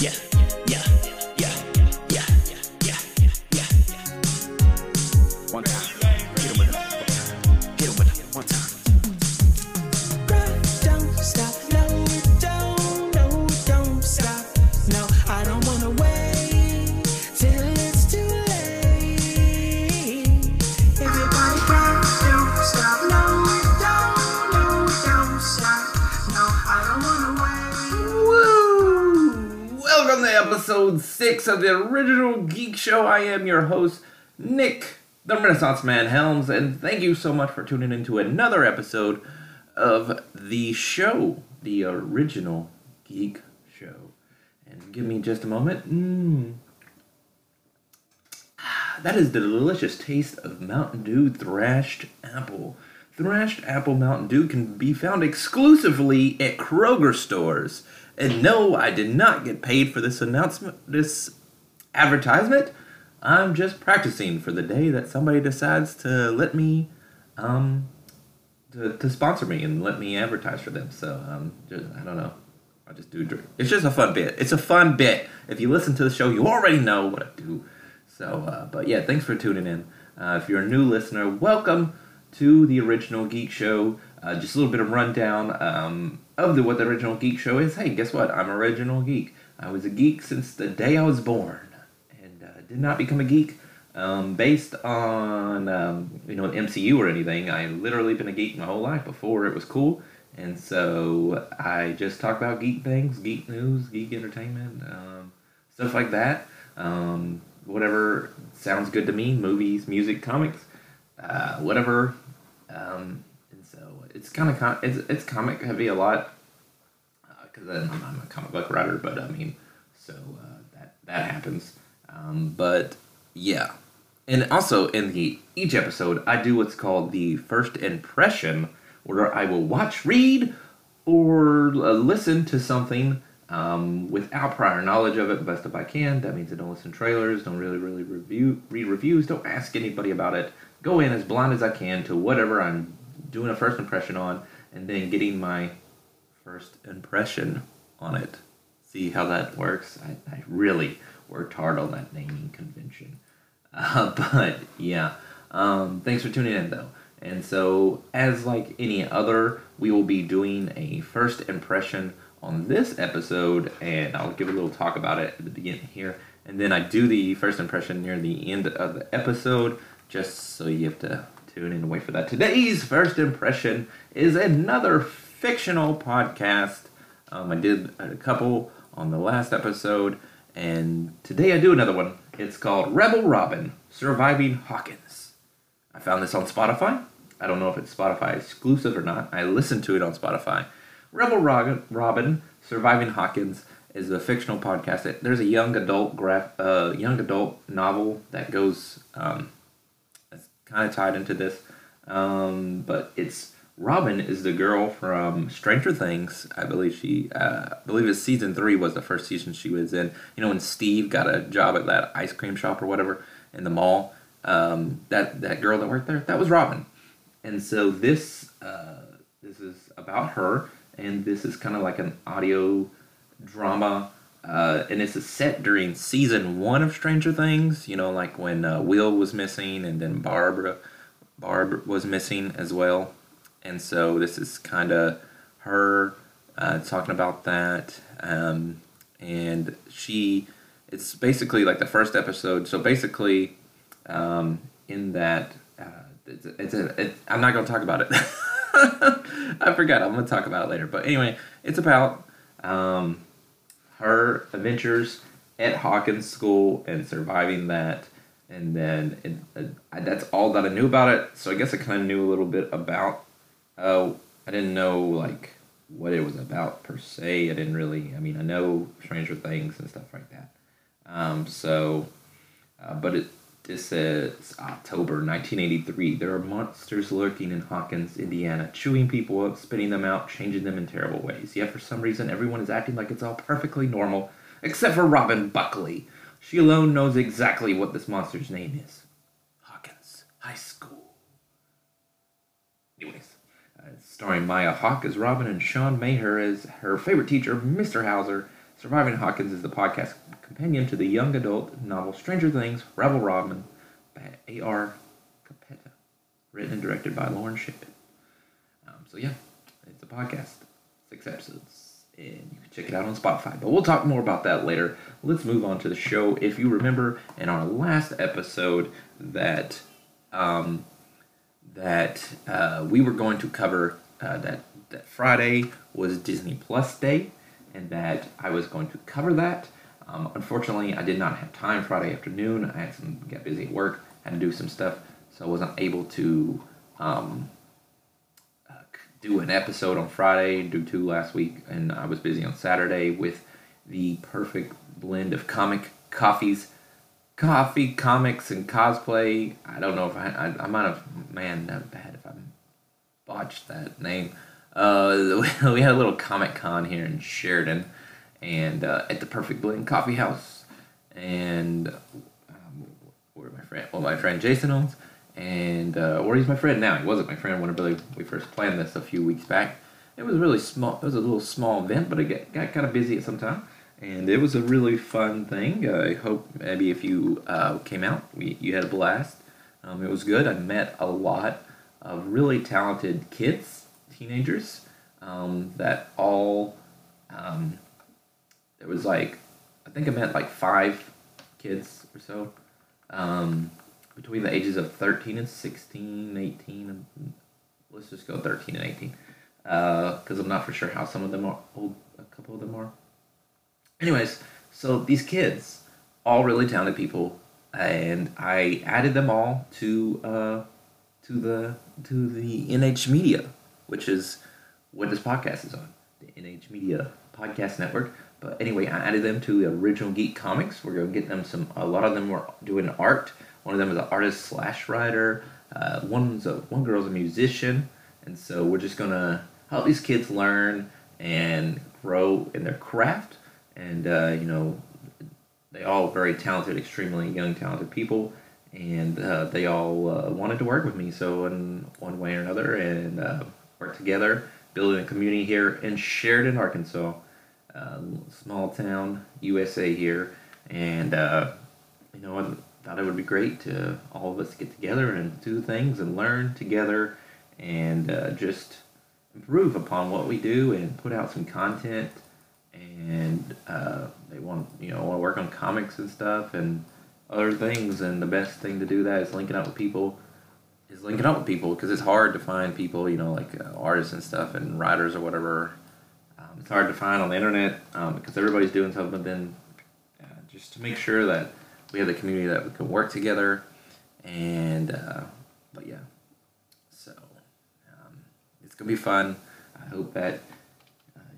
Yeah, of the original Geek Show. I am your host, Nick, the Renaissance Man Helms, and thank you so much for tuning into another episode of the show, the original Geek Show. And give me just a moment. Mmm. That is the delicious taste of Mountain Dew Thrashed Apple. Thrashed Apple Mountain Dew can be found exclusively at Kroger stores. And no, I did not get paid for this announcement, this advertisement. I'm just practicing for the day that somebody decides to let me, um, to, to sponsor me and let me advertise for them. So, um, just, I don't know. I just do. It's just a fun bit. It's a fun bit. If you listen to the show, you already know what I do. So, uh, but yeah, thanks for tuning in. Uh, if you're a new listener, welcome to the Original Geek Show. Uh, just a little bit of rundown um, of the, what the Original Geek Show is. Hey, guess what? I'm Original Geek. I was a geek since the day I was born, did not become a geek um, based on um, you know the MCU or anything. I literally been a geek my whole life before it was cool, and so I just talk about geek things, geek news, geek entertainment, um, stuff like that. Um, whatever sounds good to me, movies, music, comics, uh, whatever. Um, and so it's kind of com- it's it's comic heavy a lot because I'm, I'm a comic book writer, but I mean, so uh, that that happens. Um, but yeah, and also in the each episode, I do what's called the first impression, where I will watch, read, or uh, listen to something um, without prior knowledge of it, best if I can. That means I don't listen to trailers, don't really really review read reviews, don't ask anybody about it. Go in as blind as I can to whatever I'm doing a first impression on, and then getting my first impression on it. See how that works? I, I really worked hard on that naming convention. Uh, but yeah, um, thanks for tuning in though. And so, as like any other, we will be doing a first impression on this episode, and I'll give a little talk about it at the beginning here. And then I do the first impression near the end of the episode, just so you have to tune in and wait for that. Today's first impression is another fictional podcast. Um, I did a couple on the last episode, and today I do another one. It's called Rebel Robin Surviving Hawkins. I found this on Spotify. I don't know if it's Spotify exclusive or not. I listened to it on Spotify. Rebel Robin, Surviving Hawkins is a fictional podcast. There's a young adult graph, uh, young adult novel that goes um, that's kind of tied into this. Um, but it's Robin is the girl from Stranger Things. I believe she, uh, I believe it's season three was the first season she was in. You know when Steve got a job at that ice cream shop or whatever in the mall. Um, that that girl that worked there, that was Robin. And so this uh, this is about her, and this is kind of like an audio drama. Uh, and it's a set during season one of Stranger Things. You know, like when uh, Will was missing, and then Barbara, Barb was missing as well. And so this is kind of her uh, talking about that. Um, and she, it's basically like the first episode. So basically, um, in that, uh, it's, it's a, it, I'm not going to talk about it. I forgot. I'm going to talk about it later. But anyway, it's about um, her adventures at Hawkins School and surviving that. And then it, I- that's all that I knew about it. So I guess I kind of knew a little bit about. Uh, I didn't know like what it was about per se. I didn't really. I mean, I know Stranger Things and stuff like that. Um, so, uh, but it this says October 1983. There are monsters lurking in Hawkins, Indiana, chewing people up, spitting them out, changing them in terrible ways. Yet for some reason, everyone is acting like it's all perfectly normal, except for Robin Buckley. She alone knows exactly what this monster's name is. Hawkins High School. Anyways, starring Maya Hawke as Robin and Sean Maher as her favorite teacher, Mr. Hauser. Surviving Hawkins is the podcast companion to the young adult novel Stranger Things, Rebel Robin by A.R. Capetta, written and directed by Lauren Shippen. Um, so yeah, it's a podcast, six episodes, and you can check it out on Spotify. But we'll talk more about that later. Let's move on to the show. If you remember in our last episode that um, that uh, we were going to cover uh, that that Friday was Disney Plus Day, and that I was going to cover that. Um, unfortunately, I did not have time Friday afternoon. I had some got busy at work, had to do some stuff, so I wasn't able to um, uh, do an episode on Friday. Do two last week, and I was busy on Saturday with the perfect blend of comic coffees coffee, comics, and cosplay. I don't know if I, I, I might have, man, that bad if I botched that name. Uh, we had a little Comic Con here in Sheridan, and uh, at the Perfect Blend Coffee House, and um, where my friend, well, my friend Jason owns, and uh, where he's my friend now. He wasn't my friend when really we first planned this a few weeks back. It was really small. It was a little small event, but it got, kind of busy at some time and it was a really fun thing. I hope maybe if you uh, came out, we, you had a blast. Um, it was good. I met a lot of really talented kids, teenagers, um, that all. Um, there was like, I think I met like five kids or so, um, between the ages of 13 and 16, 18, and let's just go 13 and 18, because I'm not for sure how some of them are old, a couple of them are anyways, so these kids, all really talented people, and I added them all to uh, to the to the NH Media, which is what this podcast is on, the NH Media podcast network. But anyway, I added them to the original Geek Comics. We're gonna get them some. A lot of them were doing art. One of them is an artist slash writer. Uh, one's a one girl's a musician, and so we're just gonna help these kids learn and grow in their craft and uh, you know they all very talented, extremely young, talented people, and uh, they all uh, wanted to work with me. So in one way or another, and uh, work together, building a community here in Sheridan, Arkansas, um, small town, USA here, and uh, you know I thought it would be great to all of us get together and do things and learn together, and uh, just improve upon what we do and put out some content. And uh, they want you know want to work on comics and stuff and other things and the best thing to do that is linking up with people is linking up with people because it's hard to find people you know like uh, artists and stuff and writers or whatever. Um, it's hard to find on the internet um, because everybody's doing something but then uh, just to make sure that we have the community that we can work together and uh, but yeah. So um, it's gonna be fun. I hope that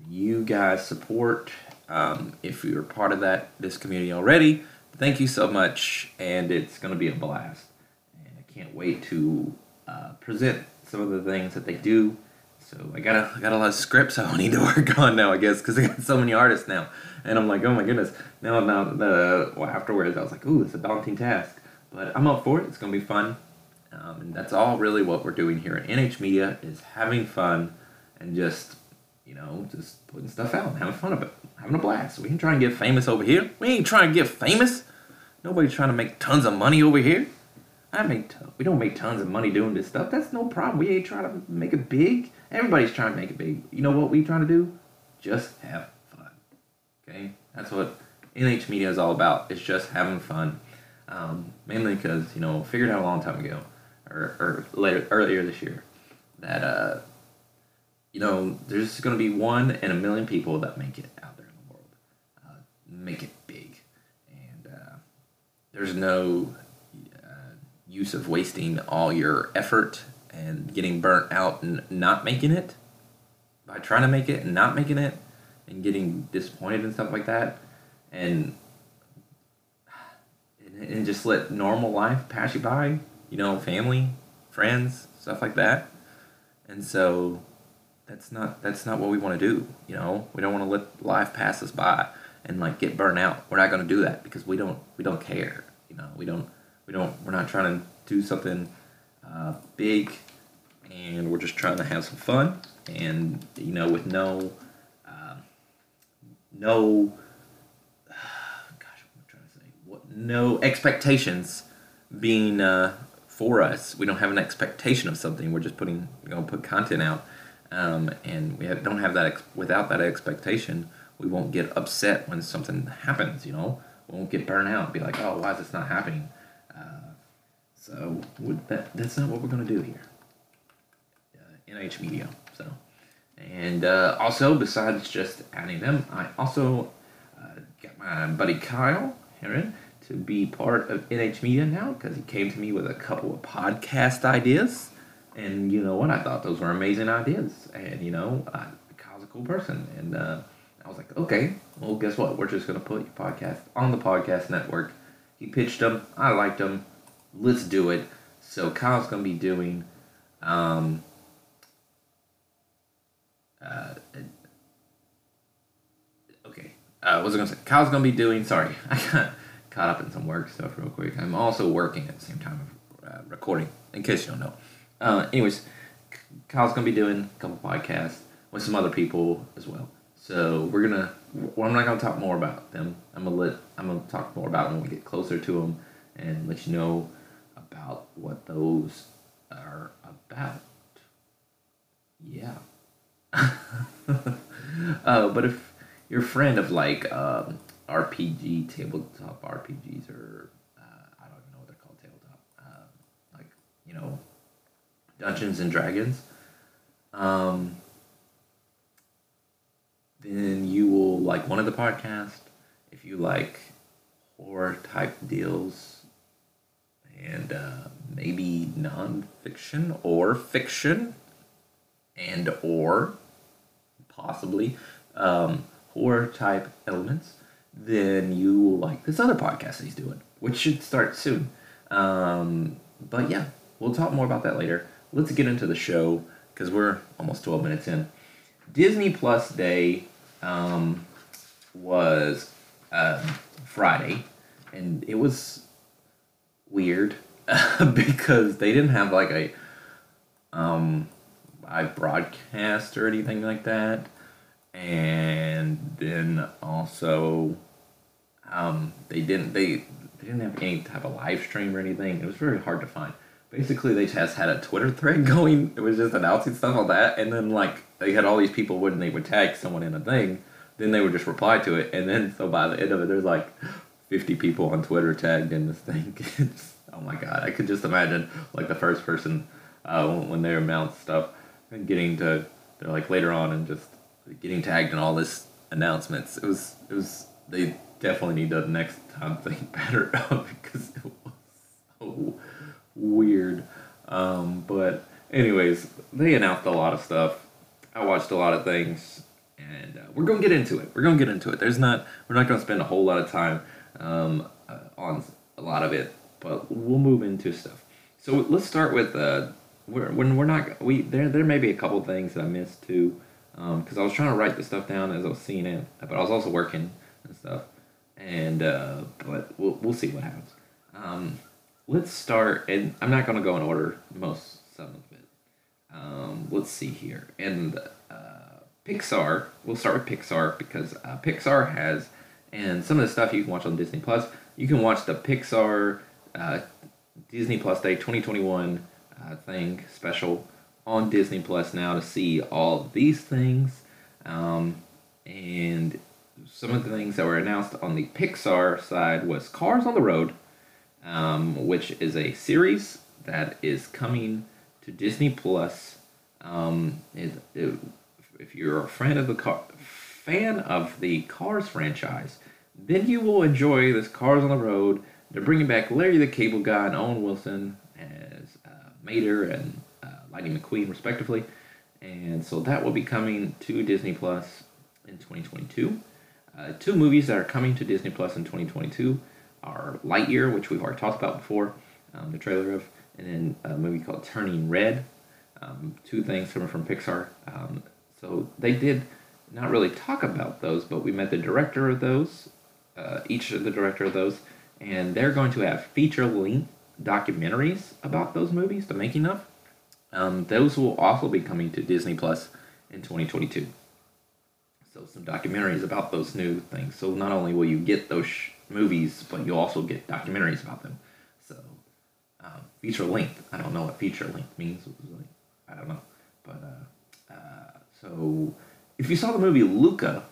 you guys support. Um, if you're part of that this community already, thank you so much, and it's going to be a blast. And I can't wait to uh, present some of the things that they do. So I got a, I got a lot of scripts I need to work on now, I guess, because I got so many artists now, and I'm like, oh my goodness. Now, now, the well, afterwards, I was like, ooh, it's a daunting task, but I'm up for it. It's going to be fun, um, and that's all really what we're doing here at NH Media is having fun and just you know, just putting stuff out, and having fun of it, having a blast. We ain't trying to get famous over here. We ain't trying to get famous. Nobody's trying to make tons of money over here. I make t- we don't make tons of money doing this stuff. That's no problem. We ain't trying to make it big. Everybody's trying to make it big. You know what we trying to do? Just have fun. Okay, that's what NH Media is all about. It's just having fun. Um, mainly because you know figured out a long time ago, or, or later earlier this year, that uh, you know, there's going to be one in a million people that make it out there in the world, uh, make it big, there's no uh, use of wasting all your effort and getting burnt out and not making it. By trying to make it and not making it and getting disappointed and stuff like that, and and just let normal life pass you by, you know, family, friends, stuff like that, and so that's not that's not what we want to do. You know, we don't want to let life pass us by and like get burned out. We're not going to do that because we don't we don't care. You know, we don't we don't we're not trying to do something uh, big, and we're just trying to have some fun and you know with no uh, no uh, gosh, what am I trying to say? What no expectations being uh, for us. We don't have an expectation of something. We're just putting, you know, put content out, um, and we have, don't have that. Ex- without that expectation, we won't get upset when something happens. You know, we won't get burnt out. And be like, oh, why is this not happening? Uh, so that that's not what we're gonna do here. Uh, NH Media. So, and uh, also besides just adding them, I also uh, got my buddy Kyle Heron to be part of NH Media now because he came to me with a couple of podcast ideas. And you know what? I thought those were amazing ideas. And you know, Kyle's a cool person. And uh, was like, okay, well, guess what? We're just going to put your podcast on the podcast network. He pitched them. I liked them. Let's do it. So Kyle's going to be doing. Um, uh, okay. Uh, what was I going to say? Kyle's going to be doing. Sorry. I got caught up in some work stuff real quick. I'm also working at the same time of uh, recording, in case you don't know. Uh, anyways, Kyle's gonna be doing a couple podcasts with some other people as well. So we're gonna. Well, I'm not gonna talk more about them. I'm gonna let. I'm gonna talk more about them when we get closer to them, and let you know about what those are about. Yeah. uh, but if you're a friend of like um, RPG tabletop RPGs or uh, I don't even know what they're called tabletop uh, like you know Dungeons and Dragons um, then you will like one of the podcasts if you like horror type deals and uh, maybe non-fiction or fiction and or possibly um, horror type elements then you will like this other podcast that he's doing, which should start soon. Um, but yeah, we'll talk more about that later. Let's get into the show because we're almost 12 minutes in. Disney Plus Day um, was uh, Friday, and it was weird because they didn't have like a um, live broadcast or anything like that and then also um, they didn't they, they didn't have any type of live stream or anything. It was very hard to find. Basically, they just had a Twitter thread going. It was just announcing stuff on that, and then like they had all these people when they would tag someone in a thing, then they would just reply to it, and then so by the end of it, there's like fifty people on Twitter tagged in this thing. Oh my god, I could just imagine like the first person uh, when they announce stuff and getting to they're like later on and just getting tagged in all this announcements. It was it was they definitely need to next time think better because it was so weird. Um, but anyways, they announced a lot of stuff. I watched a lot of things, and uh, we're gonna get into it. We're gonna get into it. There's not we're not gonna spend a whole lot of time um, uh, on a lot of it, but we'll move into stuff. So let's start with uh, we're, when we're not we there there may be a couple things that I missed too because um, I was trying to write the stuff down as I was seeing it, but I was also working and stuff. And uh, but we'll we'll see what happens. Um, let's start, and I'm not going to go in order most some of it. Um, let's see here, and uh, Pixar. We'll start with Pixar because uh, Pixar has, and some of the stuff you can watch on Disney Plus. You can watch the Pixar uh, Disney Plus Day 2021 uh, thing special on Disney Plus now to see all these things. Um, and some of the things that were announced on the Pixar side was Cars on the Road, um, which is a series that is coming to Disney Plus. Um, it, it, if you're a fan of the car, fan of the Cars franchise, then you will enjoy this Cars on the Road. They're bringing back Larry the Cable Guy and Owen Wilson as uh, Mater and Lightning McQueen, respectively. And so that will be coming to Disney Plus in 2022. Uh, two movies that are coming to Disney Plus in 2022 are Lightyear, which we've already talked about before, um, the trailer of, and then a movie called Turning Red. Um, two things coming from Pixar. Um, so they did not really talk about those, but we met the director of those, uh, each of the director of those, and they're going to have feature length documentaries about those movies, the making of. Um, those will also be coming to Disney Plus in 2022. So some documentaries about those new things. So not only will you get those sh- movies, but you'll also get documentaries about them. So um, feature length. I don't know what feature length means. I don't know, but uh, uh, so if you saw the movie Luca,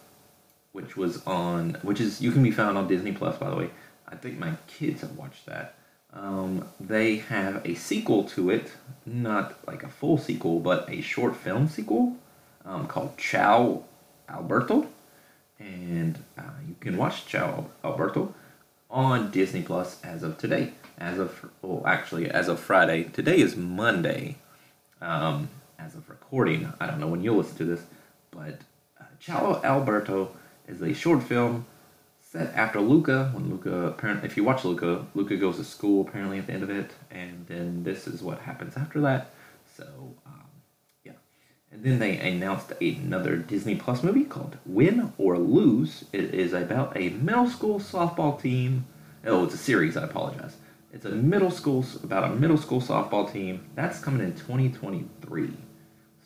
which was on, which is you can be found on Disney Plus, by the way. I think my kids have watched that. Um, they have a sequel to it, not like a full sequel, but a short film sequel um, called Ciao Alberto, and uh, you can watch Ciao Alberto on Disney Plus as of today. As of well, actually, as of Friday. Today is Monday. Um, as of recording, I don't know when you'll listen to this, but uh, Ciao Alberto is a short film set after Luca. When Luca, apparently, if you watch Luca, Luca goes to school apparently at the end of it, and then this is what happens after that. So. And then they announced another Disney Plus movie called Win or Lose. It is about a middle school softball team. Oh, it's a series. I apologize. It's a middle school about a middle school softball team that's coming in 2023.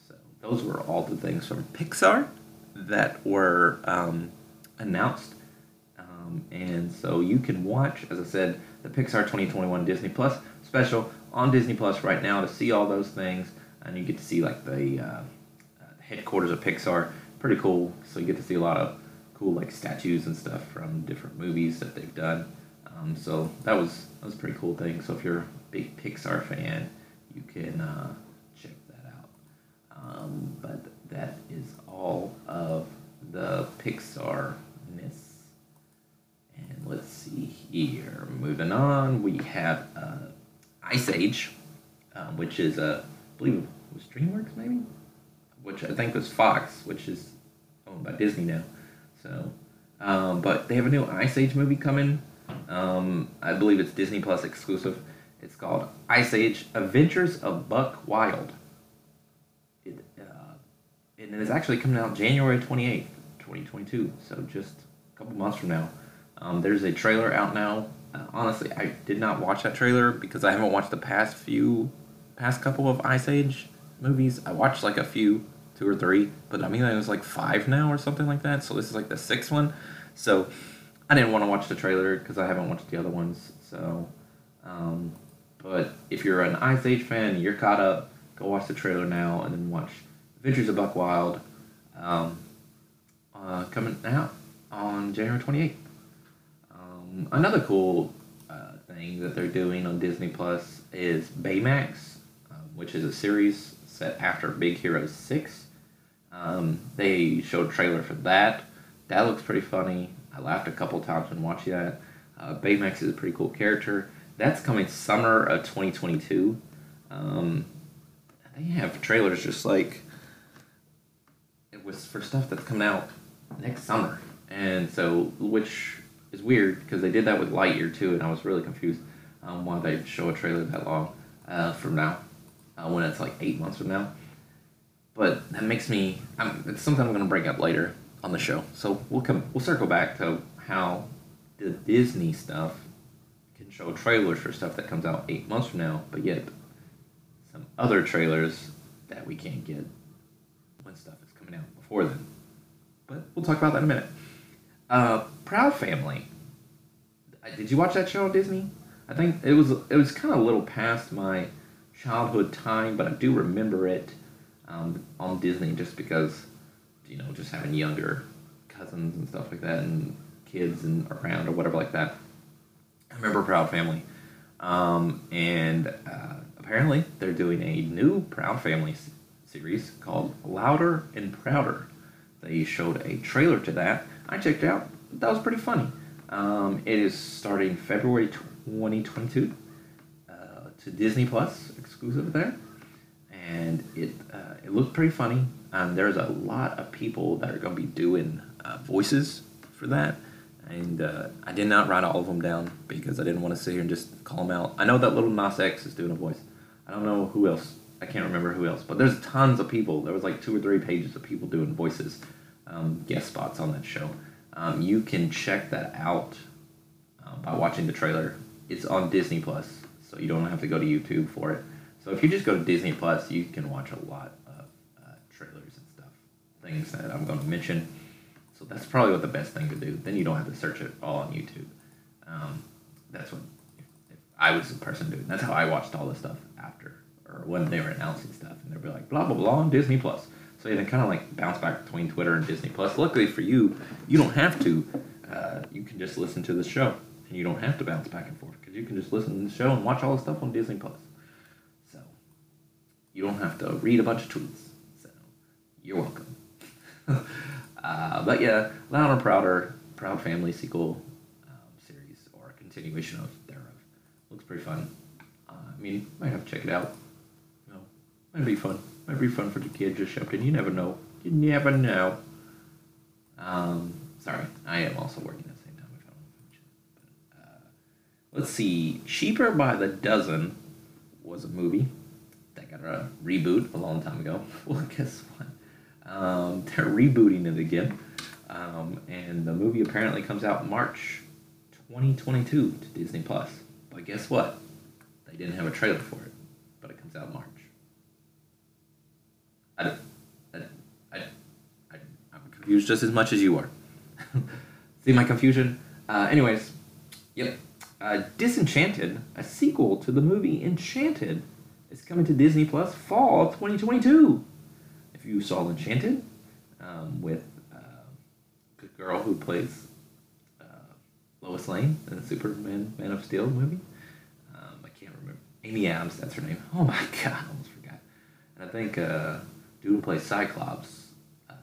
So those were all the things from Pixar that were um, announced. Um, and so you can watch, as I said, the Pixar 2021 Disney Plus special on Disney Plus right now to see all those things. And you get to see like the uh, headquarters of Pixar. Pretty cool. So you get to see a lot of cool like statues and stuff from different movies that they've done. Um, so that was that was a pretty cool thing. So if you're a big Pixar fan, you can uh, check that out. Um, but that is all of the Pixar ness. And let's see here. Moving on, we have uh, Ice Age, um, which is a, I believe it was DreamWorks maybe, which I think was Fox, which is owned by Disney now. So, um, but they have a new Ice Age movie coming. Um, I believe it's Disney Plus exclusive. It's called Ice Age: Adventures of Buck Wild. It, uh, and it's actually coming out January twenty eighth, twenty twenty two. So just a couple months from now. Um, there's a trailer out now. Uh, honestly, I did not watch that trailer because I haven't watched the past few, past couple of Ice Age movies. I watched like a few, two or three, but I mean it was like five now or something like that. So this is like the sixth one. So I didn't want to watch the trailer because I haven't watched the other ones. So, um, but if you're an Ice Age fan, you're caught up. Go watch the trailer now and then watch Adventures of Buck Wild, um, uh, coming out on January twenty eighth. Um, another cool uh, thing that they're doing on Disney Plus is Baymax, um, which is a series set after Big Hero 6. Um, they showed a trailer for that. That looks pretty funny. I laughed a couple times when watching that. Uh, Baymax is a pretty cool character. That's coming summer of 2022. Um, they have trailers just like it was for stuff that's coming out next summer, and so which is weird because they did that with Lightyear too, and I was really confused um, why they show a trailer that long uh, from now uh, when it's like eight months from now. But that makes me. I'm, it's something I'm going to bring up later on the show. So we'll come. We'll circle back to how the Disney stuff can show trailers for stuff that comes out eight months from now, but yet some other trailers that we can't get when stuff is coming out before then. But we'll talk about that in a minute. Uh, Proud Family. Did you watch that show on Disney? I think it was it was kind of a little past my childhood time, but I do remember it um, on Disney just because you know just having younger cousins and stuff like that and kids and around or whatever like that. I remember Proud Family, um, and uh, apparently they're doing a new Proud Family s- series called Louder and Prouder. They showed a trailer to that. I checked it out. That was pretty funny. Um, it is starting February 2022 uh, to Disney Plus, exclusive there. And it uh, it looked pretty funny. Um, there's a lot of people that are going to be doing uh, voices for that. And uh, I did not write all of them down because I didn't want to sit here and just call them out. I know that Lil Nas X is doing a voice. I don't know who else. I can't remember who else. But there's tons of people. There was like two or three pages of people doing voices, um, guest spots on that show. Um, you can check that out uh, by watching the trailer. It's on Disney Plus, so you don't have to go to YouTube for it. So if you just go to Disney Plus, you can watch a lot of uh, trailers and stuff, things that I'm going to mention. So that's probably what the best thing to do. Then you don't have to search it all on YouTube. Um, that's what if, if I was the person doing. That's how I watched all this stuff after or when they were announcing stuff, and they'd be like blah blah blah on Disney Plus. So you can kind of like bounce back between Twitter and Disney Plus. Luckily for you, you don't have to. Uh, you can just listen to the show, and you don't have to bounce back and forth because you can just listen to the show and watch all the stuff on Disney Plus. You don't have to read a bunch of tweets. So you're welcome. uh, but yeah, Loud and Prouder, Proud Family sequel um, series or continuation of thereof. Looks pretty fun. Uh, I mean, might have to check it out. You know, might be fun. Might be fun for the kids just in. You never know. You never know. Um, sorry, I am also working at the same time. I. But, uh, let's see. Cheaper by the Dozen was a movie a reboot a long time ago. Well, guess what? Um, they're rebooting it again. Um, and the movie apparently comes out March 2022 to Disney Plus. But guess what? They didn't have a trailer for it, but it comes out March. I, I, I, I, I'm confused just as much as you are. See my confusion? Uh, anyways, yep. Uh, Disenchanted, a sequel to the movie Enchanted, is coming to Disney Plus fall 2022. If you saw Enchanted, um, with uh, the girl who plays uh, Lois Lane in the Superman Man of Steel movie, um, I can't remember. Amy Adams, that's her name. Oh my god, I almost forgot. And I think uh, dude who plays Cyclops uh,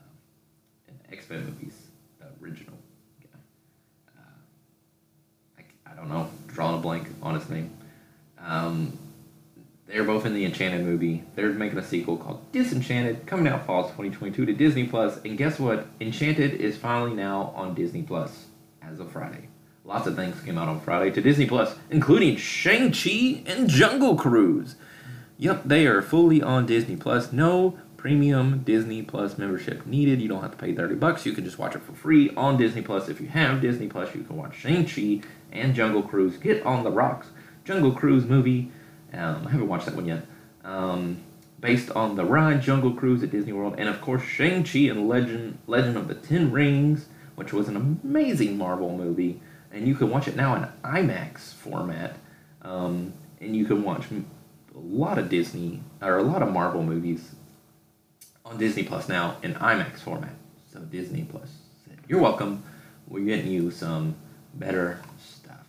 in X Men movies, the original guy. Uh, I, I don't know, drawing a blank on his name. Um, they're both in the Enchanted movie. They're making a sequel called Disenchanted, coming out fall 2022 to Disney Plus. And guess what? Enchanted is finally now on Disney Plus as of Friday. Lots of things came out on Friday to Disney Plus, including Shang-Chi and Jungle Cruise. Yep, they are fully on Disney Plus. No premium Disney Plus membership needed. You don't have to pay 30 bucks. You can just watch it for free on Disney Plus. If you have Disney Plus, you can watch Shang-Chi and Jungle Cruise. Get on the rocks. Jungle Cruise movie. Um, I haven't watched that one yet. Um, based on the ride Jungle Cruise at Disney World, and of course Shang-Chi and Legend Legend of the Ten Rings, which was an amazing Marvel movie, and you can watch it now in IMAX format, um, and you can watch a lot of Disney or a lot of Marvel movies on Disney Plus now in IMAX format. So Disney Plus said, "You're welcome. We're getting you some better stuff,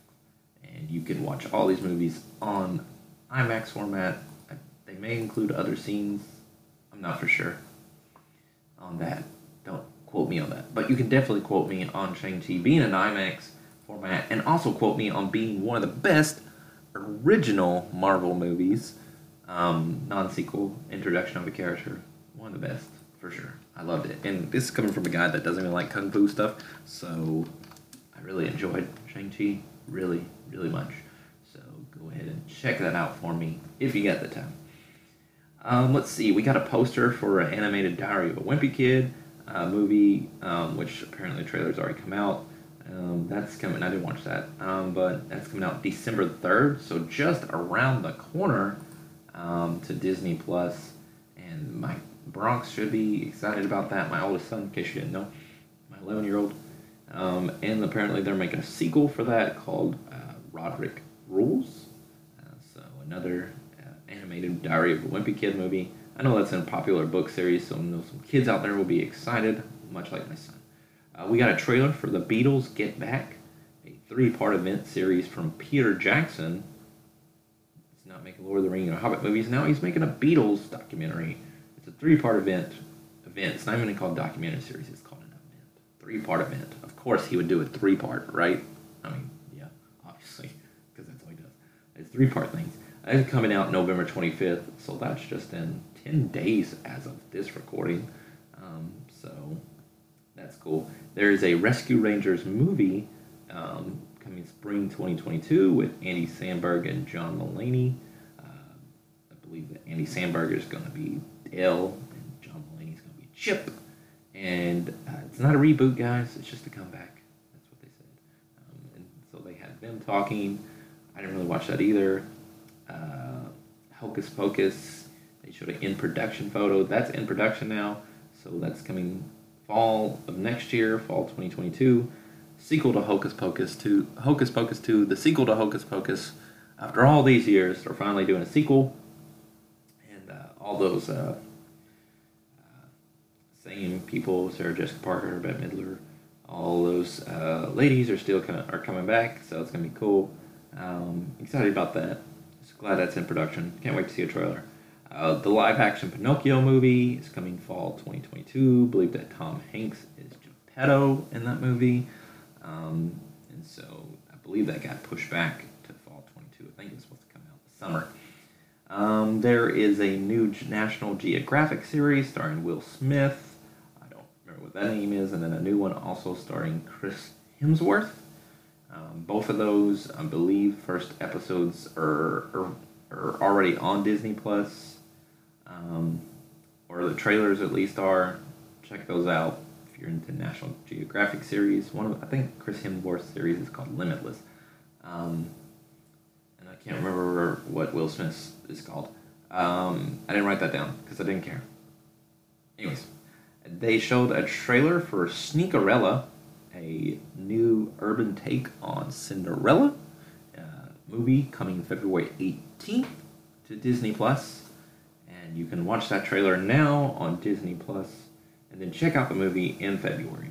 and you can watch all these movies on IMAX format. I- They may include other scenes. I'm not for sure on that. Don't quote me on that. But you can definitely quote me on Shang-Chi being an IMAX format and also quote me on being one of the best original Marvel movies. Um, non-sequel introduction of a character. One of the best, for sure. I loved it. And this is coming from a guy that doesn't even like Kung Fu stuff. So I really enjoyed Shang-Chi. Really, really much. Ahead and check that out for me if you get the time. Um, let's see, we got a poster for an animated Diary of a Wimpy Kid uh, movie, um, which apparently the trailer's already come out. Um, that's coming. I didn't watch that, um, but that's coming out December third, so just around the corner um, to Disney Plus. And my Bronx should be excited about that. My oldest son, in case you didn't know, my 11 year old. Um, and apparently they're making a sequel for that called uh, Roderick Rules. Another uh, animated Diary of a Wimpy Kid movie. I know that's in a popular book series, so I know some kids out there will be excited, much like my son. Uh, we got a trailer for The Beatles Get Back, a three-part event series from Peter Jackson. He's not making Lord of the Rings or Hobbit movies now. He's making a Beatles documentary. It's a three-part event. Event. It's not even called documentary series. It's called an event. Three-part event. Of course, he would do a three-part, right? I mean, yeah, obviously, because that's all he does. It's three-part things. It's coming out November 25th, so that's just in 10 days as of this recording. Um, so that's cool. There is a Rescue Rangers movie um, coming spring 2022 with Andy Samberg and John Mulaney. Uh, I believe that Andy Samberg is going to be Dale and John Mulaney is going to be Chip. And uh, it's not a reboot, guys. It's just a comeback. That's what they said. Um, and so they had them talking. I didn't really watch that either. Uh, Hocus Pocus. They showed an in production photo. That's in production now. So that's coming fall of next year, fall 2022. sequel to Hocus Pocus 2, Hocus Pocus 2, the sequel to Hocus Pocus. After all these years, they're finally doing a sequel, and uh, all those uh, uh, same people, Sarah Jessica Parker, Bette Midler, all those uh, ladies are still kind of are coming back, so it's gonna be cool. Um, excited about that. Glad that's in production. Can't wait to see a trailer. Uh, the live action Pinocchio movie is coming fall 2022. Believe that Tom Hanks is Geppetto in that movie. Um, and so I believe that got pushed back to fall 22. I think it's supposed to come out this summer. Um, there is a new National Geographic series starring Will Smith. I don't remember what that name is. And then a new one also starring Chris Hemsworth. Um, both of those, I believe, first episodes are, are, are already on Disney Plus, um, or the trailers at least are. Check those out if you're into National Geographic series. One of I think Chris Hemsworth's series is called Limitless, um, and I can't remember what Will Smith's is called. Um, I didn't write that down because I didn't care. Anyways, they showed a trailer for Sneakerella, a new urban take on Cinderella uh, movie coming February 18th to Disney Plus, and you can watch that trailer now on Disney Plus, and then check out the movie in February.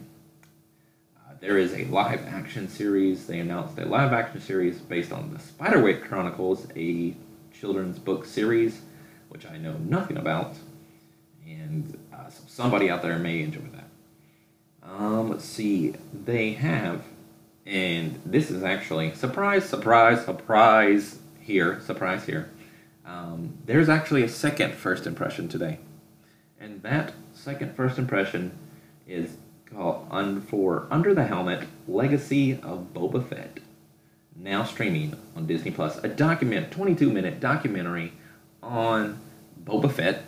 Uh, there is a live action series. They announced a live action series based on the Spiderwick Chronicles, a children's book series, which I know nothing about, and uh, so somebody out there may enjoy that. Um, let's see. They have, and this is actually surprise, surprise, surprise here, surprise here. Um, there's actually a second first impression today, and that second first impression is called un- for Under the Helmet: Legacy of Boba Fett. Now streaming on Disney Plus, a document, 22 minute documentary on Boba Fett,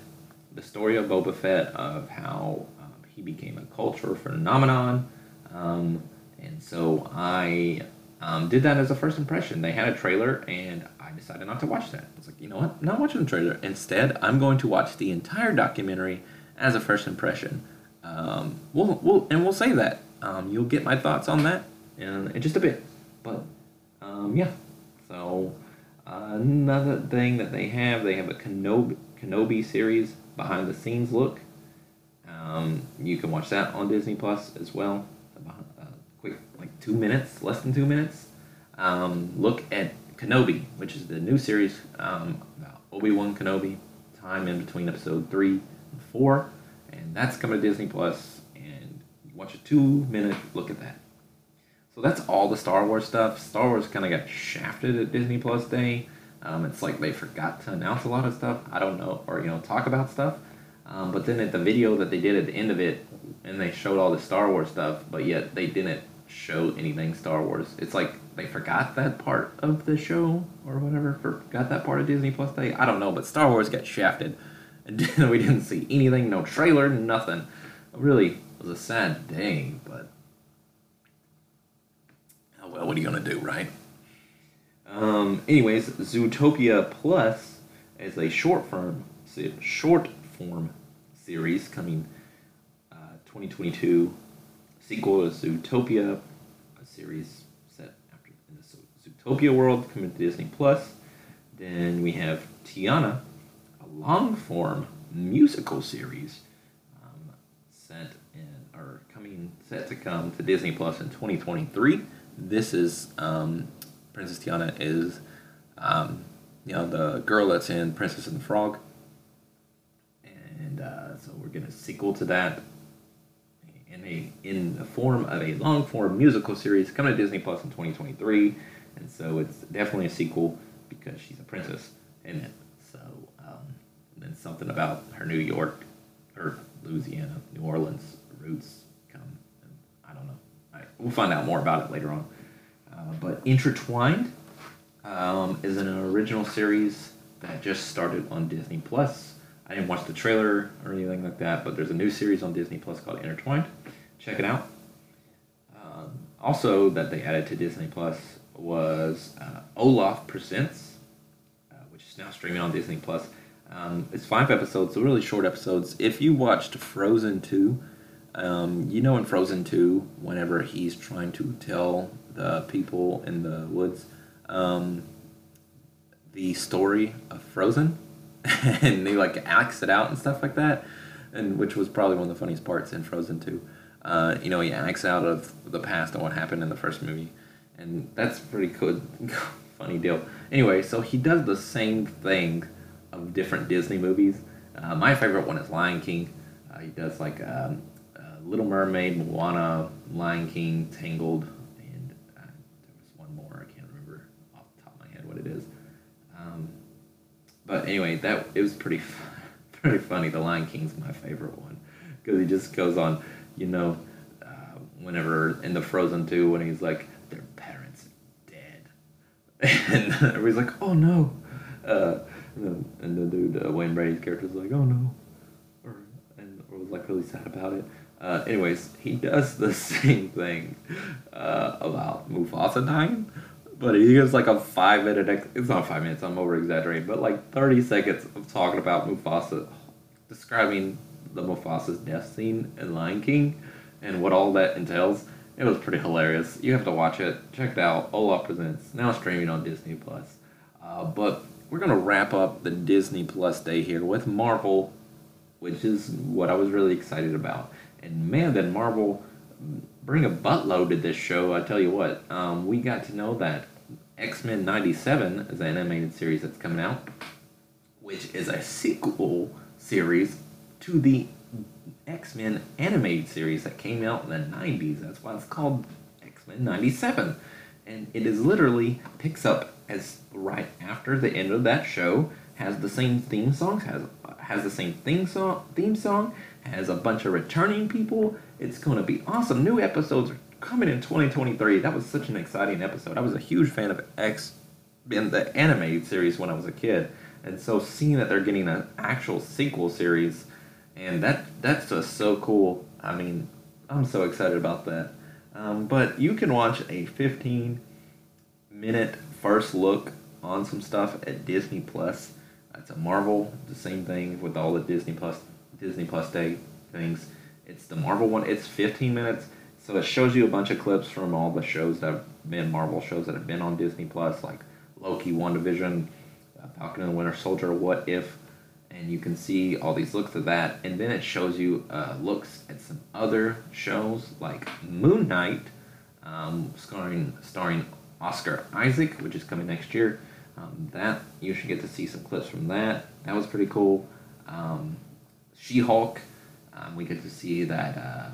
the story of Boba Fett, of how he became a cultural phenomenon. Um, and so I um, did that as a first impression. They had a trailer, and I decided not to watch that. I was like, you know what? I'm not watching the trailer. Instead, I'm going to watch the entire documentary as a first impression. Um, we'll, we'll, and we'll say that. Um, you'll get my thoughts on that in, in just a bit. But um, yeah, so another thing that they have, they have a Kenobi, Kenobi series behind the scenes look. Um, you can watch that on Disney Plus as well. A quick, like two minutes, less than two minutes. Um, look at Kenobi, which is the new series um, about Obi Wan Kenobi. Time in between episode three and four, and that's coming to Disney Plus. And you watch a two-minute look at that. So that's all the Star Wars stuff. Star Wars kind of got shafted at Disney Plus Day. Um, it's like they forgot to announce a lot of stuff. I don't know, or you know, talk about stuff. Um, but then at the video that they did at the end of it, and they showed all the Star Wars stuff, but yet they didn't show anything Star Wars. It's like they forgot that part of the show or whatever. Forgot that part of Disney Plus Day. I don't know, but Star Wars got shafted, we didn't see anything, no trailer, nothing. Really, it was a sad day, but oh well, what are you gonna do, right? Um, anyways, Zootopia Plus is a short form short form series coming uh, 2022 sequel to Zootopia, a series set after in the Zootopia world coming to Disney Plus. Then we have Tiana, a long form musical series um, set in or coming set to come to Disney Plus in 2023. This is um, Princess Tiana is um, you know the girl that's in Princess and the Frog, and uh, so we're getting a sequel to that in a in the form of a long form musical series coming to Disney Plus in 2023, and so it's definitely a sequel because she's a princess in it. So um, and then something about her New York or Louisiana, New Orleans roots come. I don't know. We'll find out more about it later on. Uh, but Intertwined um, is an original series that just started on Disney Plus. I didn't watch the trailer or anything like that, but there's a new series on Disney Plus called Intertwined. Check it out. Um, also, that they added to Disney Plus was uh, Olaf Presents, uh, which is now streaming on Disney Plus. Um, it's five episodes, so really short episodes. If you watched Frozen 2, Um, you know, in Frozen 2, whenever he's trying to tell the people in the woods um, the story of Frozen, and he like acts it out and stuff like that, and which was probably one of the funniest parts in Frozen 2. Uh, you know, he acts out of the past and what happened in the first movie, and that's pretty good, funny deal. Anyway, so he does the same thing of different Disney movies. Uh, my favorite one is Lion King. Uh, he does like um, uh, Little Mermaid, Moana, Lion King, Tangled, and uh, there was one more. I can't remember off the top of my head what it is. Um, but anyway, that it was pretty, pretty funny. The Lion King's my favorite one. Because he just goes on, you know, uh, whenever in the Frozen two when he's like, their parents are dead, and everybody's like, oh no, uh, and, the, and the dude uh, Wayne Brady's character's like, oh no, or and or was like really sad about it. Uh, anyways, he does the same thing uh, about Mufasa dying, but he gives like a five minute. Ex- it's not five minutes. I'm over exaggerating, but like thirty seconds of talking about Mufasa, describing the Mufasa's death scene in Lion King, and what all that entails. It was pretty hilarious. You have to watch it. Check it out. Olaf presents now streaming on Disney Plus. Uh, but we're gonna wrap up the Disney Plus day here with Marvel, which is what I was really excited about. And man, did Marvel bring a buttload to this show. I tell you what, um, we got to know that X Men '97 is an animated series that's coming out, which is a sequel series to the X Men animated series that came out in the '90s. That's why it's called X Men '97, and it is literally picks up as right after the end of that show has the same theme song has has the same theme song theme song has a bunch of returning people. It's going to be awesome. New episodes are coming in 2023. That was such an exciting episode. I was a huge fan of X in the animated series when I was a kid, and so seeing that they're getting an actual sequel series, and that that's just so cool. I mean, I'm so excited about that. Um, but you can watch a 15 minute first look on some stuff at Disney Plus. It's a Marvel, the same thing with all the Disney Plus Disney Plus Day things. It's the Marvel one. It's 15 minutes, so it shows you a bunch of clips from all the shows that have been Marvel shows that have been on Disney Plus, like Loki, WandaVision, uh, Falcon and the Winter Soldier, What If, and you can see all these looks of that. And then it shows you uh, looks at some other shows like Moon Knight, um, starring starring Oscar Isaac, which is coming next year. Um, that you should get to see some clips from that. That was pretty cool. Um, she Hulk, um, we get to see that uh,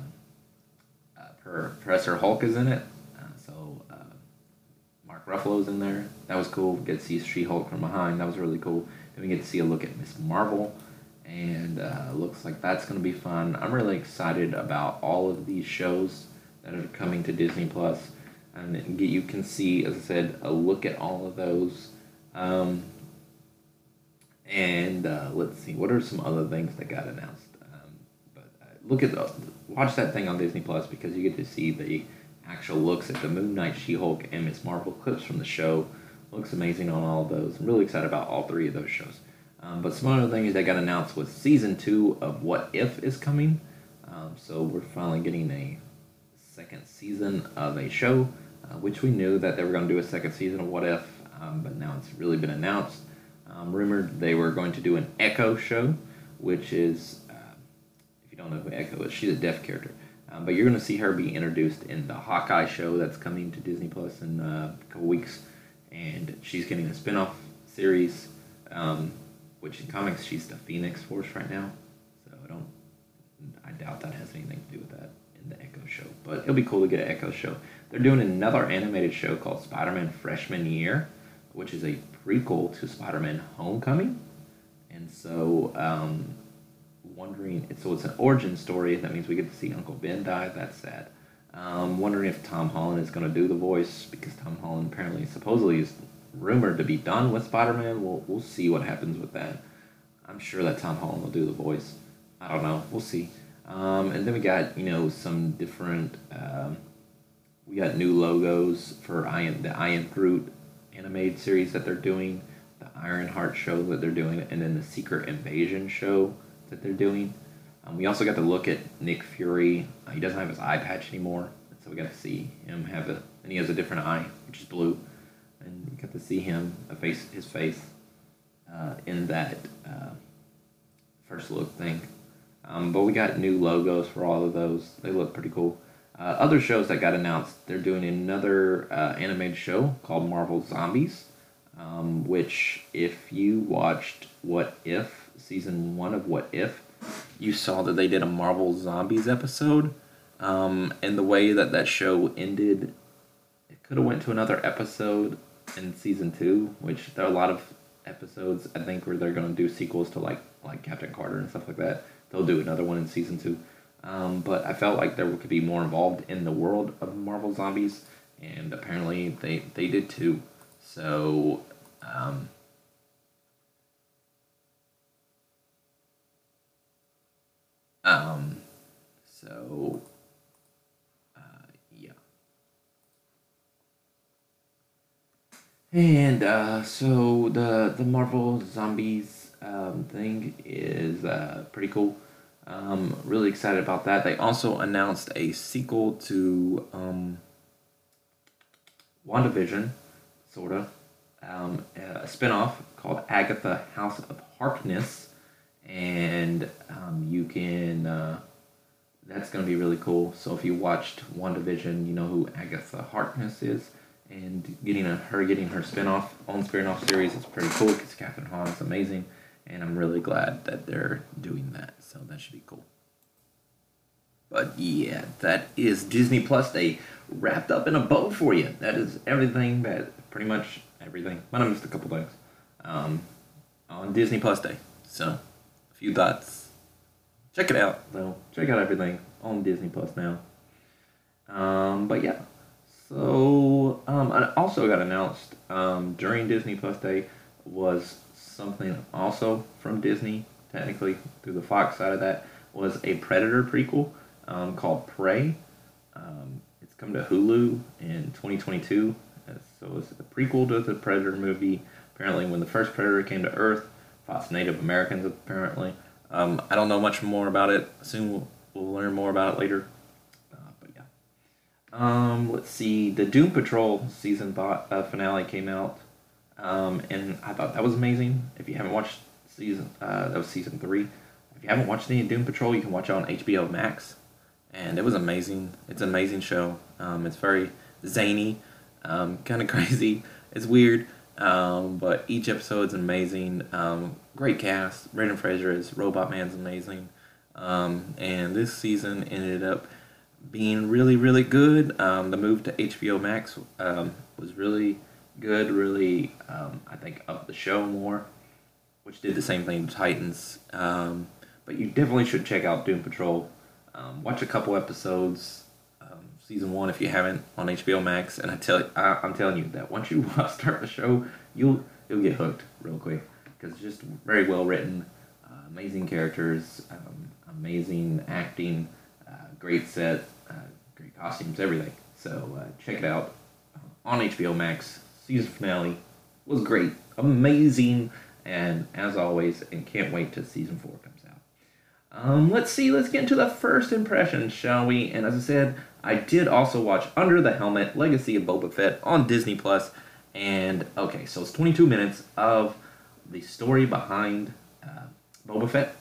Professor Hulk is in it. Uh, so uh, Mark Ruffalo's in there. That was cool. We get to see She Hulk from behind. That was really cool. Then we get to see a look at Miss Marvel, and uh, looks like that's going to be fun. I'm really excited about all of these shows that are coming to Disney Plus, and you can see, as I said, a look at all of those. Um, and uh, let's see, what are some other things that got announced? Look at the, watch that thing on Disney Plus because you get to see the actual looks at the Moon Knight, She Hulk, and Miss Marvel clips from the show. Looks amazing on all of those. I'm really excited about all three of those shows. Um, but some other things that got announced was season two of What If is coming. Um, so we're finally getting a second season of a show, uh, which we knew that they were going to do a second season of What If, um, but now it's really been announced. Um, rumored they were going to do an Echo show, which is, don't know who Echo is, she's a deaf character. Um, but you're going to see her be introduced in the Hawkeye show that's coming to Disney Plus in uh, a couple weeks, and she's getting a spin-off series, um, which in comics she's the Phoenix Force right now. So I don't, I doubt that has anything to do with that in the Echo show. But it'll be cool to get an Echo show. They're doing another animated show called Spider-Man Freshman Year, which is a prequel to Spider-Man: Homecoming, and so um, wondering. So it's an origin story. That means we get to see Uncle Ben die. That's sad. Um, wondering if Tom Holland is going to do the voice because Tom Holland apparently, supposedly, is rumored to be done with Spider-Man. We'll we'll see what happens with that. I'm sure that Tom Holland will do the voice. I don't know. We'll see. Um, and then we got you know some different. Um, we got new logos for I am the I am Groot animated series that they're doing, the Ironheart show that they're doing, and then the Secret Invasion show that they're doing. Um, we also got to look at Nick Fury. Uh, he doesn't have his eye patch anymore, so we got to see him have a, and he has a different eye, which is blue, and we got to see him a face, his face, uh, in that uh, first look thing. Um, but we got new logos for all of those. They look pretty cool. Uh, other shows that got announced, they're doing another uh, animated show called Marvel Zombies, um, which if you watched What If season one of What If, you saw that they did a Marvel Zombies episode, um, and the way that that show ended, it could have went to another episode in season two, which there are a lot of episodes I think where they're going to do sequels to like like Captain Carter and stuff like that. They'll do another one in season two. Um, but I felt like there could be more involved in the world of Marvel Zombies, and apparently they they did too. So. Um, um, so, uh, yeah. And uh, so the the Marvel Zombies um, thing is uh, pretty cool. Um, really excited about that. They also announced a sequel to um, WandaVision, sort of. Um, a spinoff called Agatha House of Harkness. And um, you can. Uh, that's going to be really cool. So if you watched WandaVision, you know who Agatha Harkness is. And getting a, her getting her spinoff, own spinoff series is pretty cool because Kathryn Hahn is amazing and I'm really glad that they're doing that. So that should be cool. But yeah, that is Disney Plus Day wrapped up in a bow for you. That is everything that pretty much everything, but I missed a couple things um, on Disney Plus Day. So few thoughts. Check it out though. Check out everything on Disney Plus now. Um, but yeah, so um, I also got announced um, during Disney Plus Day was something also from Disney, technically through the Fox side of that, was a Predator prequel um, called Prey. Um, it's come to Hulu in 2022. Uh, so it's a prequel to the Predator movie. Apparently, when the first Predator came to Earth, fought Native Americans, apparently. Um, I don't know much more about it. Soon we'll, we'll learn more about it later. Uh, but yeah. Um, let's see. The Doom Patrol season thought, uh, finale came out. Um, and I thought that was amazing. If you haven't watched season, uh, that was season three. If you haven't watched any Doom Patrol, you can watch it on HBO Max, and it was amazing. It's an amazing show. Um, it's very zany, um, kind of crazy. It's weird, um, but each episode's amazing. Um, great cast. Brendan Fraser is Robot Man's amazing, um, and this season ended up being really, really good. Um, the move to HBO Max um, was really good, really, um, I think, up the show more, which did the same thing to Titans. But you definitely should check out Doom Patrol. Watch a couple episodes, season one if you haven't on HBO Max, and I tell I, I'm telling you that once you start the show, you'll you'll get hooked real quick because it's just very well written, uh, amazing characters, um, amazing acting, uh, great set, uh, great costumes, everything. So uh, check it out on HBO Max season finale was great, amazing, and as always, and can't wait till season four comes out. Um, let's see, let's get into the first impressions, shall we? And as I said, I did also watch Under the Helmet: Legacy of Boba Fett on Disney Plus, and okay, so it's 22 minutes of the story behind uh, Boba Fett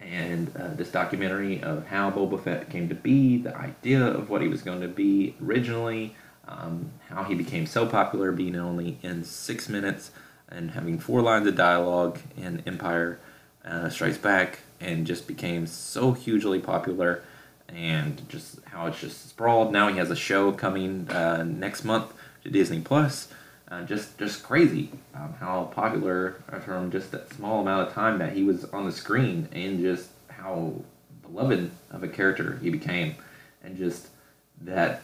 and uh, this documentary of how Boba Fett came to be, the idea of what he was going to be originally, um, how he became so popular, being only in six minutes and having four lines of dialogue in Empire uh, Strikes Back, and just became so hugely popular, and just how it's just sprawled. Now he has a show coming uh, next month to Disney Plus. Uh, just just crazy um, how popular from just that small amount of time that he was on the screen, and just how beloved of a character he became, and just that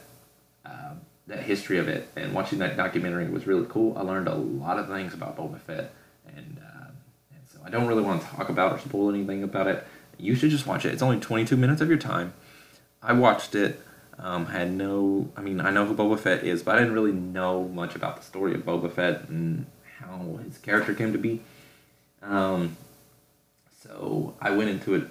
um, that history of it and watching that documentary was really cool. I learned a lot of things about Boba Fett, and uh, and so I don't really want to talk about or spoil anything about it. You should just watch it. It's only twenty two minutes of your time. I watched it. Um, had no, I mean, I know who Boba Fett is, but I didn't really know much about the story of Boba Fett and how his character came to be. Um, so I went into it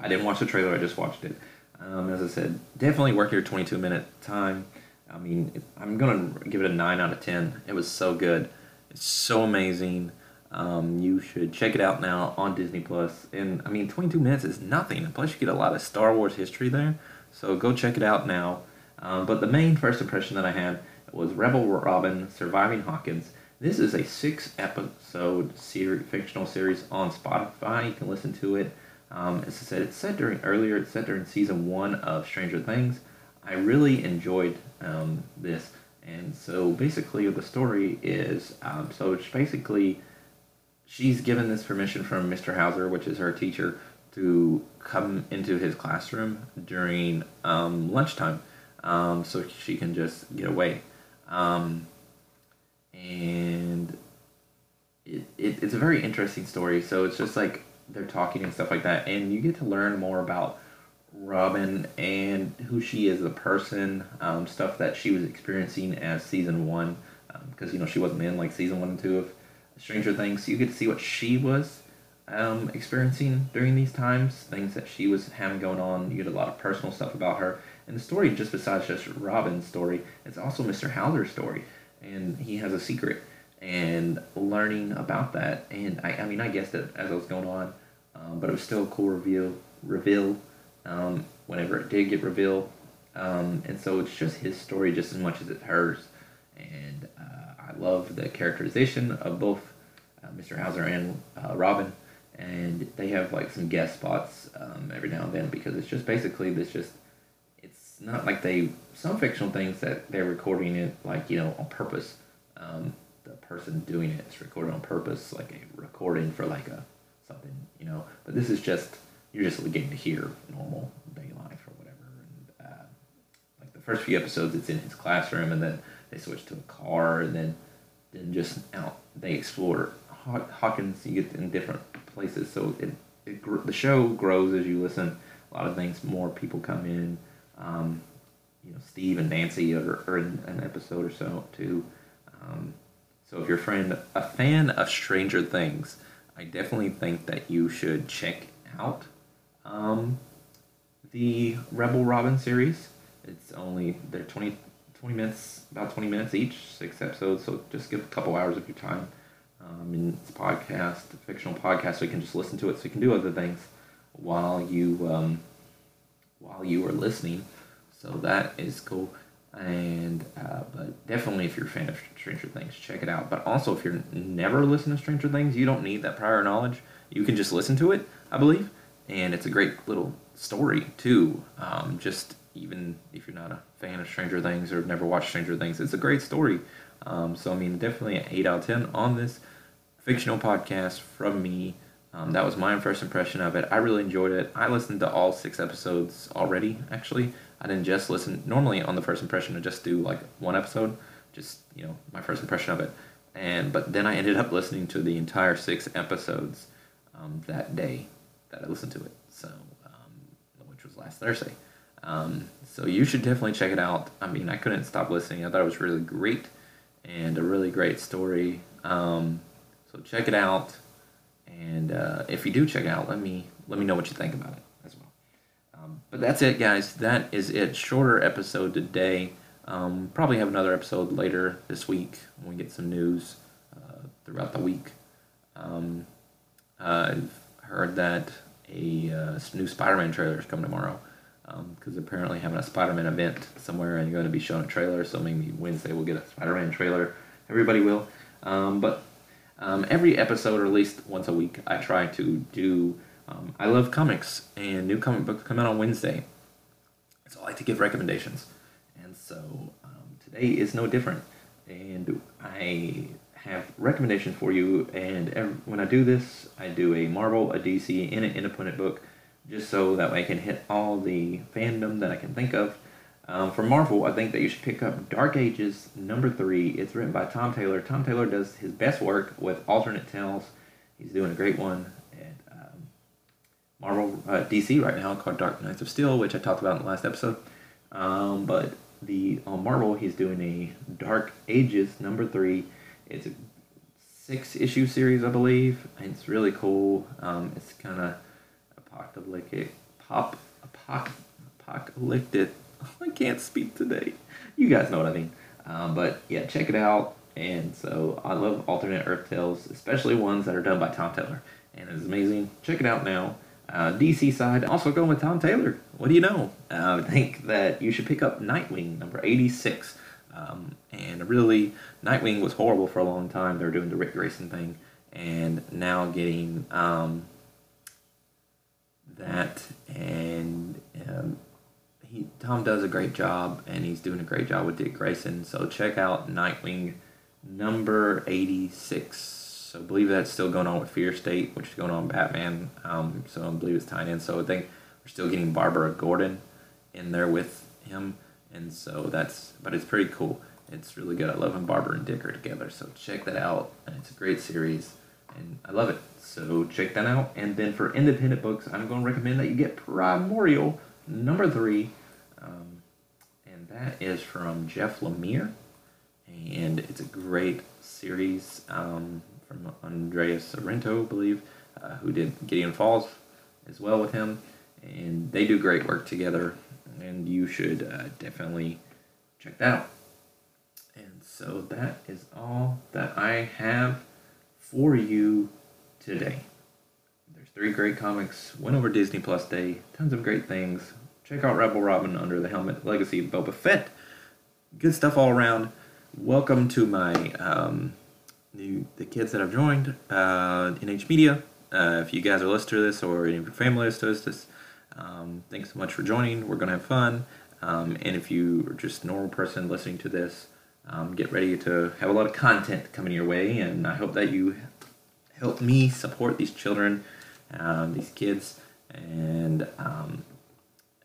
I didn't watch the trailer. I just watched it. Um, as I said, definitely worth your 22 minute time. I mean, I'm gonna give it a nine out of ten. It was so good. It's so amazing. Um, you should check it out now on Disney Plus. And I mean, 22 minutes is nothing. Plus, you get a lot of Star Wars history there. So go check it out now. Um, but the main first impression that I had was Rebel Robin Surviving Hawkins. This is a six episode series, fictional series on Spotify. You can listen to it. Um, as I said, it's set during earlier. It's set during season one of Stranger Things. I really enjoyed um, this, and so basically the story is um, so it's basically she's given this permission from Mr. Hauser, which is her teacher, to come into his classroom during um, lunchtime, um, so she can just get away. Um, and it, it, it's a very interesting story. So it's just like they're talking and stuff like that, and you get to learn more about Robin and who she is as a person, um, stuff that she was experiencing as season one, because you know she wasn't in like season one and two of Stranger Things. So you get to see what she was um, experiencing during these times, things that she was having going on. You get a lot of personal stuff about her, and the story just besides just Robin's story, it's also Mr. Hauser's story, and he has a secret and learning about that. And I, I mean, I guessed it as I was going on, um, but it was still a cool reveal. Reveal um, whenever it did get revealed, um, and so it's just his story just as much as it's hers. And uh, I love the characterization of both uh, Mr. Hauser and uh, Robin, and they have like some guest spots um, every now and then because it's just basically this just it's not like they some fictional things that they're recording it like you know on purpose. Um, the person doing it is recorded on purpose, like a recording for like a something, you know. But this is just you're just getting to hear normal day life or whatever. And uh, like the first few episodes, it's in his classroom, and then they switch to a car, and then then just out they explore Haw- Hawkins. You get in different places, so it, it gr- the show grows as you listen. A lot of things, more people come in. Um, you know, Steve and Nancy are, are in an episode or so too. Um, so if you're a friend, a fan of Stranger Things, I definitely think that you should check out um, the Rebel Robin series. It's only they're 20, 20 minutes, about twenty minutes each, six episodes. So just give a couple hours of your time. Um, and it's podcast, fictional podcast, so you can just listen to it. So you can do other things while you um, while you are listening. So that is cool. And uh, but definitely, if you're a fan of Stranger Things, check it out. But also, if you're never listened to Stranger Things, you don't need that prior knowledge. You can just listen to it, I believe, and it's a great little story too. Um, just even if you're not a fan of Stranger Things or never watched Stranger Things, it's a great story. Um, so I mean, definitely an eight out of ten on this fictional podcast from me. Um, that was my first impression of it. I really enjoyed it. I listened to all six episodes already. Actually, I didn't just listen. Normally, on the first impression, I just do like one episode, just you know my first impression of it. And but then I ended up listening to the entire six episodes um, that day that I listened to it. So, um, which was last Thursday. Um, so you should definitely check it out. I mean, I couldn't stop listening. I thought it was really great and a really great story. Um, so check it out. And uh, if you do check it out, let me let me know what you think about it as well. Um, but that's it, guys. That is it. Shorter episode today. Um, probably have another episode later this week when we get some news uh, throughout the week. Um, I've heard that a uh, new Spider-Man trailer is coming tomorrow because apparently having a Spider-Man event somewhere and you're going to be showing a trailer. So maybe Wednesday we'll get a Spider-Man trailer. Everybody will. Um, but um, every episode, or at least once a week, I try to do. Um, I love comics, and new comic books come out on Wednesday. So I like to give recommendations, and so um, today is no different. And I have recommendations for you. And every, when I do this, I do a Marvel, a DC, and an independent book, just so that way I can hit all the fandom that I can think of. Um, for Marvel, I think that you should pick up Dark Ages number three. It's written by Tom Taylor. Tom Taylor does his best work with alternate tales. He's doing a great one at um, Marvel uh, DC right now called Dark Knights of Steel, which I talked about in the last episode. Um, but the on Marvel, he's doing a Dark Ages number three. It's a six issue series, I believe. It's really cool. Um, it's kind of apocalyptic pop apoc, apocalyptic. I can't speak today. You guys know what I mean. Um, but yeah, check it out. And so I love alternate Earth tales, especially ones that are done by Tom Taylor, and it's amazing. Check it out now. Uh, DC side, also going with Tom Taylor. What do you know? Uh, I think that you should pick up Nightwing number eighty six. Um, and really, Nightwing was horrible for a long time. They were doing the Ric Grayson thing, and now getting um, that, and um, he Tom does a great job, and he's doing a great job with Dick Grayson. So check out Nightwing number eighty six. So I believe that's still going on with Fear State, which is going on Batman. Um, so I believe it's tying in. So I think we're still getting Barbara Gordon in there with him, and so that's. But it's pretty cool. It's really good. I love when Barbara and Dick are together. So check that out, and it's a great series, and I love it. So check that out. And then for independent books, I'm going to recommend that you get Primordial number three, um, and that is from Jeff Lemire, and it's a great series um, from Andreas Sorrento, I believe, uh, who did Gideon Falls as well with him, and they do great work together, and you should uh, definitely check that out. And so that is all that I have for you today. There's three great comics. Went over Disney Plus Day. Tons of great things. Check out Rebel Robin under the helmet. Legacy of Boba Fett. Good stuff all around. Welcome to my um, new the kids that I've joined uh, NH Media. Uh, if you guys are listening to this or any of your family listens to this, um, thanks so much for joining. We're gonna have fun. Um, and if you are just a normal person listening to this, um, get ready to have a lot of content coming your way. And I hope that you help me support these children, um, these kids, and um,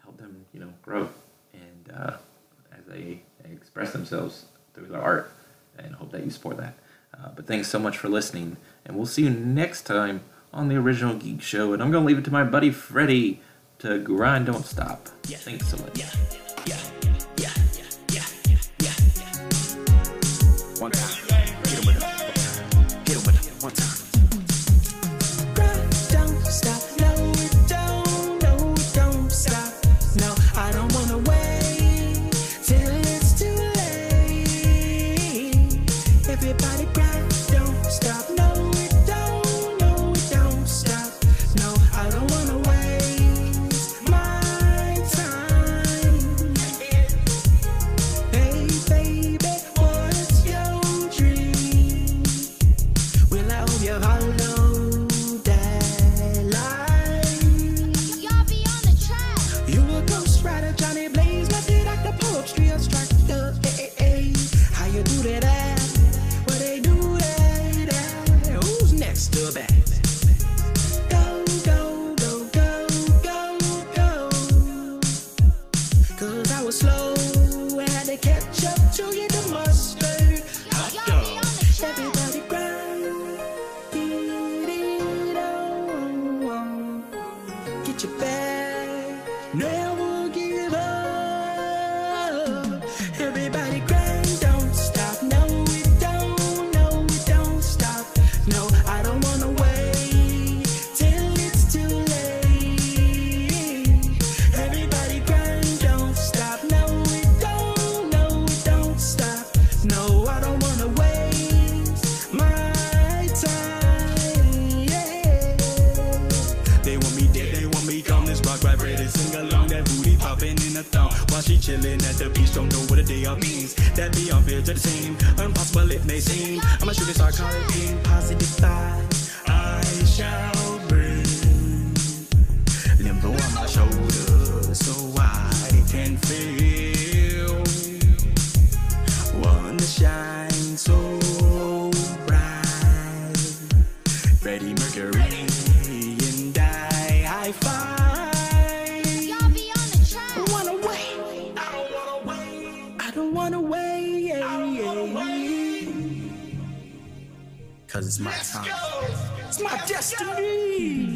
help them, you know, grow and uh, as they express themselves through their art. And hope that you support that. Uh, but thanks so much for listening, and we'll see you next time on the Original Geek Show. And I'm gonna leave it to my buddy Freddie to grind, don't stop. Yeah. Thanks so much. Yeah, yeah, yeah, yeah, chilling at the beach, don't know what a day off means. That be unfair to the team. Impossible it may seem. I'm a shooting star, call it being positive vibes. I shall bring limbo on my shoulders so I can feel that shines so It's my time. It's my destiny.